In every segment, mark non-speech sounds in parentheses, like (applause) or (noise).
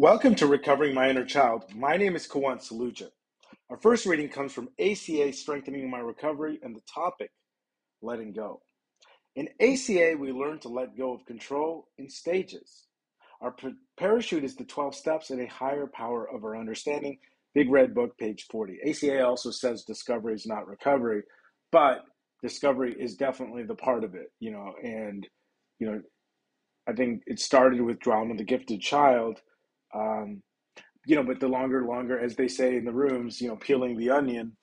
Welcome to Recovering My Inner Child. My name is Kawant Saluja. Our first reading comes from ACA Strengthening My Recovery and the topic, Letting Go. In ACA, we learn to let go of control in stages. Our parachute is the 12 steps in a higher power of our understanding. Big Red Book, page 40. ACA also says discovery is not recovery, but discovery is definitely the part of it, you know, and, you know, I think it started with Drama of the Gifted Child um, you know, but the longer, longer, as they say in the rooms, you know, peeling the onion,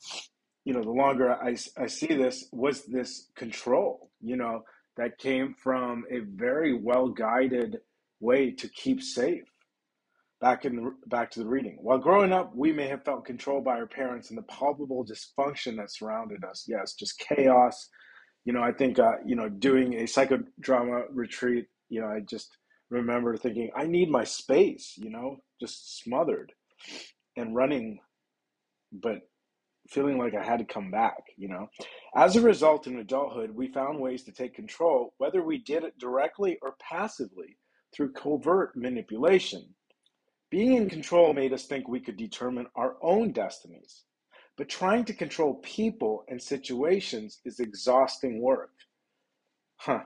you know, the longer I, I see this was this control, you know, that came from a very well guided way to keep safe. Back in the back to the reading. While growing up, we may have felt controlled by our parents and the palpable dysfunction that surrounded us. Yes, just chaos. You know, I think uh, you know doing a psychodrama retreat. You know, I just remember thinking, I need my space, you know, just smothered and running, but feeling like I had to come back, you know. As a result, in adulthood, we found ways to take control, whether we did it directly or passively through covert manipulation. Being in control made us think we could determine our own destinies. But trying to control people and situations is exhausting work. Huh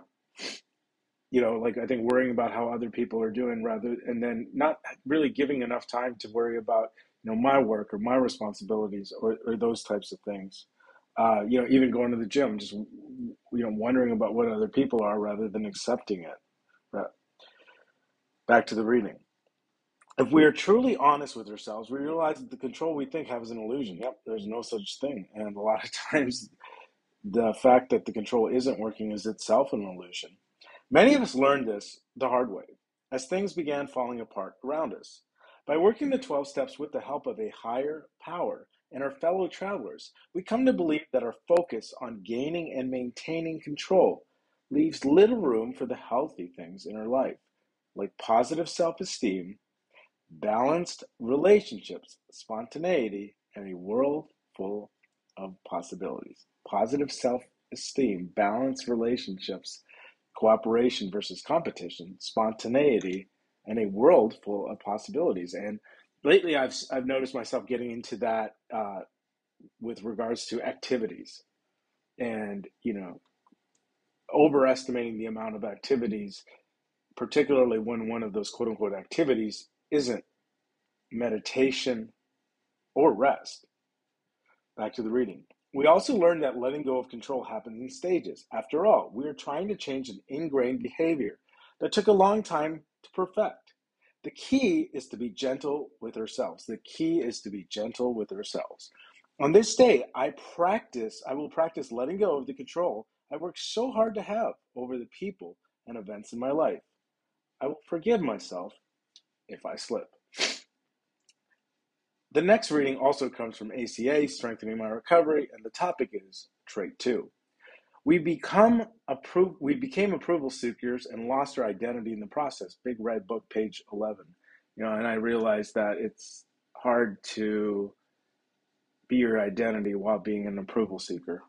you know, like I think worrying about how other people are doing rather, and then not really giving enough time to worry about, you know, my work or my responsibilities or, or those types of things. Uh, you know, even going to the gym, just, you know, wondering about what other people are rather than accepting it. Back to the reading. If we are truly honest with ourselves, we realize that the control we think have is an illusion. Yep, there's no such thing. And a lot of (laughs) times, the fact that the control isn't working is itself an illusion. Many of us learned this the hard way as things began falling apart around us. By working the 12 steps with the help of a higher power and our fellow travelers, we come to believe that our focus on gaining and maintaining control leaves little room for the healthy things in our life, like positive self esteem, balanced relationships, spontaneity, and a world full of possibilities. Positive self esteem, balanced relationships, cooperation versus competition, spontaneity, and a world full of possibilities. And lately, I've I've noticed myself getting into that uh, with regards to activities, and you know, overestimating the amount of activities, particularly when one of those quote unquote activities isn't meditation or rest. Back to the reading. We also learned that letting go of control happens in stages. After all, we are trying to change an ingrained behavior that took a long time to perfect. The key is to be gentle with ourselves. The key is to be gentle with ourselves. On this day, I practice, I will practice letting go of the control I worked so hard to have over the people and events in my life. I will forgive myself if I slip. The next reading also comes from ACA, Strengthening My Recovery, and the topic is Trait 2. We become appro- we became approval seekers and lost our identity in the process. Big red book, page 11. You know, and I realized that it's hard to be your identity while being an approval seeker.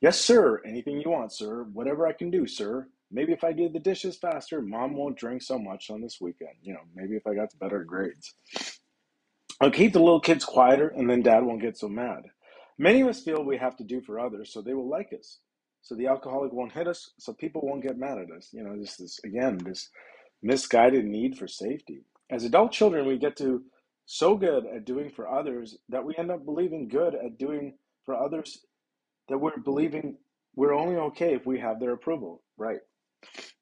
Yes, sir. Anything you want, sir. Whatever I can do, sir. Maybe if I did the dishes faster, mom won't drink so much on this weekend. You know, maybe if I got better grades. I'll keep the little kids quieter and then dad won't get so mad. Many of us feel we have to do for others so they will like us. So the alcoholic won't hit us, so people won't get mad at us. You know, this is again this misguided need for safety. As adult children, we get to so good at doing for others that we end up believing good at doing for others that we're believing we're only okay if we have their approval. Right.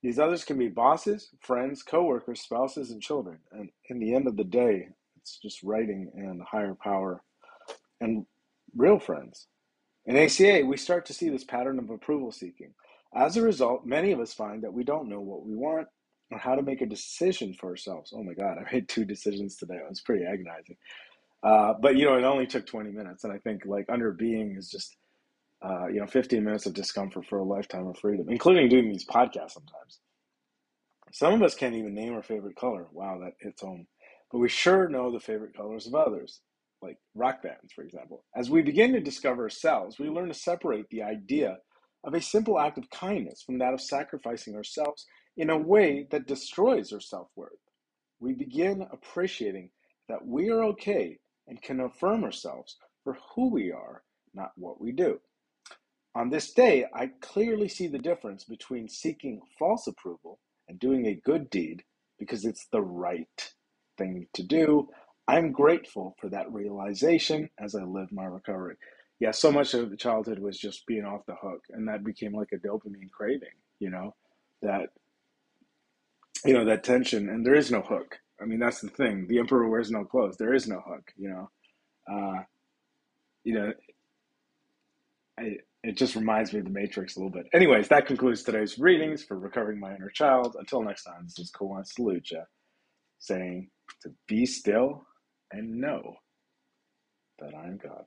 These others can be bosses, friends, coworkers, spouses, and children. And in the end of the day, it's just writing and higher power and real friends. In ACA, we start to see this pattern of approval seeking. As a result, many of us find that we don't know what we want or how to make a decision for ourselves. Oh my God, (laughs) I made two decisions today. It was pretty agonizing. Uh, but you know, it only took 20 minutes. And I think like under being is just, uh, you know, 15 minutes of discomfort for a lifetime of freedom, including doing these podcasts sometimes. Some of us can't even name our favorite color. Wow, that hits home but we sure know the favorite colors of others, like rock bands, for example. As we begin to discover ourselves, we learn to separate the idea of a simple act of kindness from that of sacrificing ourselves in a way that destroys our self worth. we begin appreciating that we are okay and can affirm ourselves for who we are, not what we do. On this day, I clearly see the difference between seeking false approval and doing a good deed because it's the right thing to do. I'm grateful for that realization as I live my recovery. Yeah, so much of the childhood was just being off the hook, and that became like a dopamine craving, you know, that you know that tension, and there is no hook. I mean, that's the thing. The emperor wears no clothes. There is no hook, you know. Uh, you know, I, it just reminds me of the Matrix a little bit. Anyways, that concludes today's readings for Recovering My Inner Child. Until next time, this is Kawan Saluja saying to be still and know that I am God.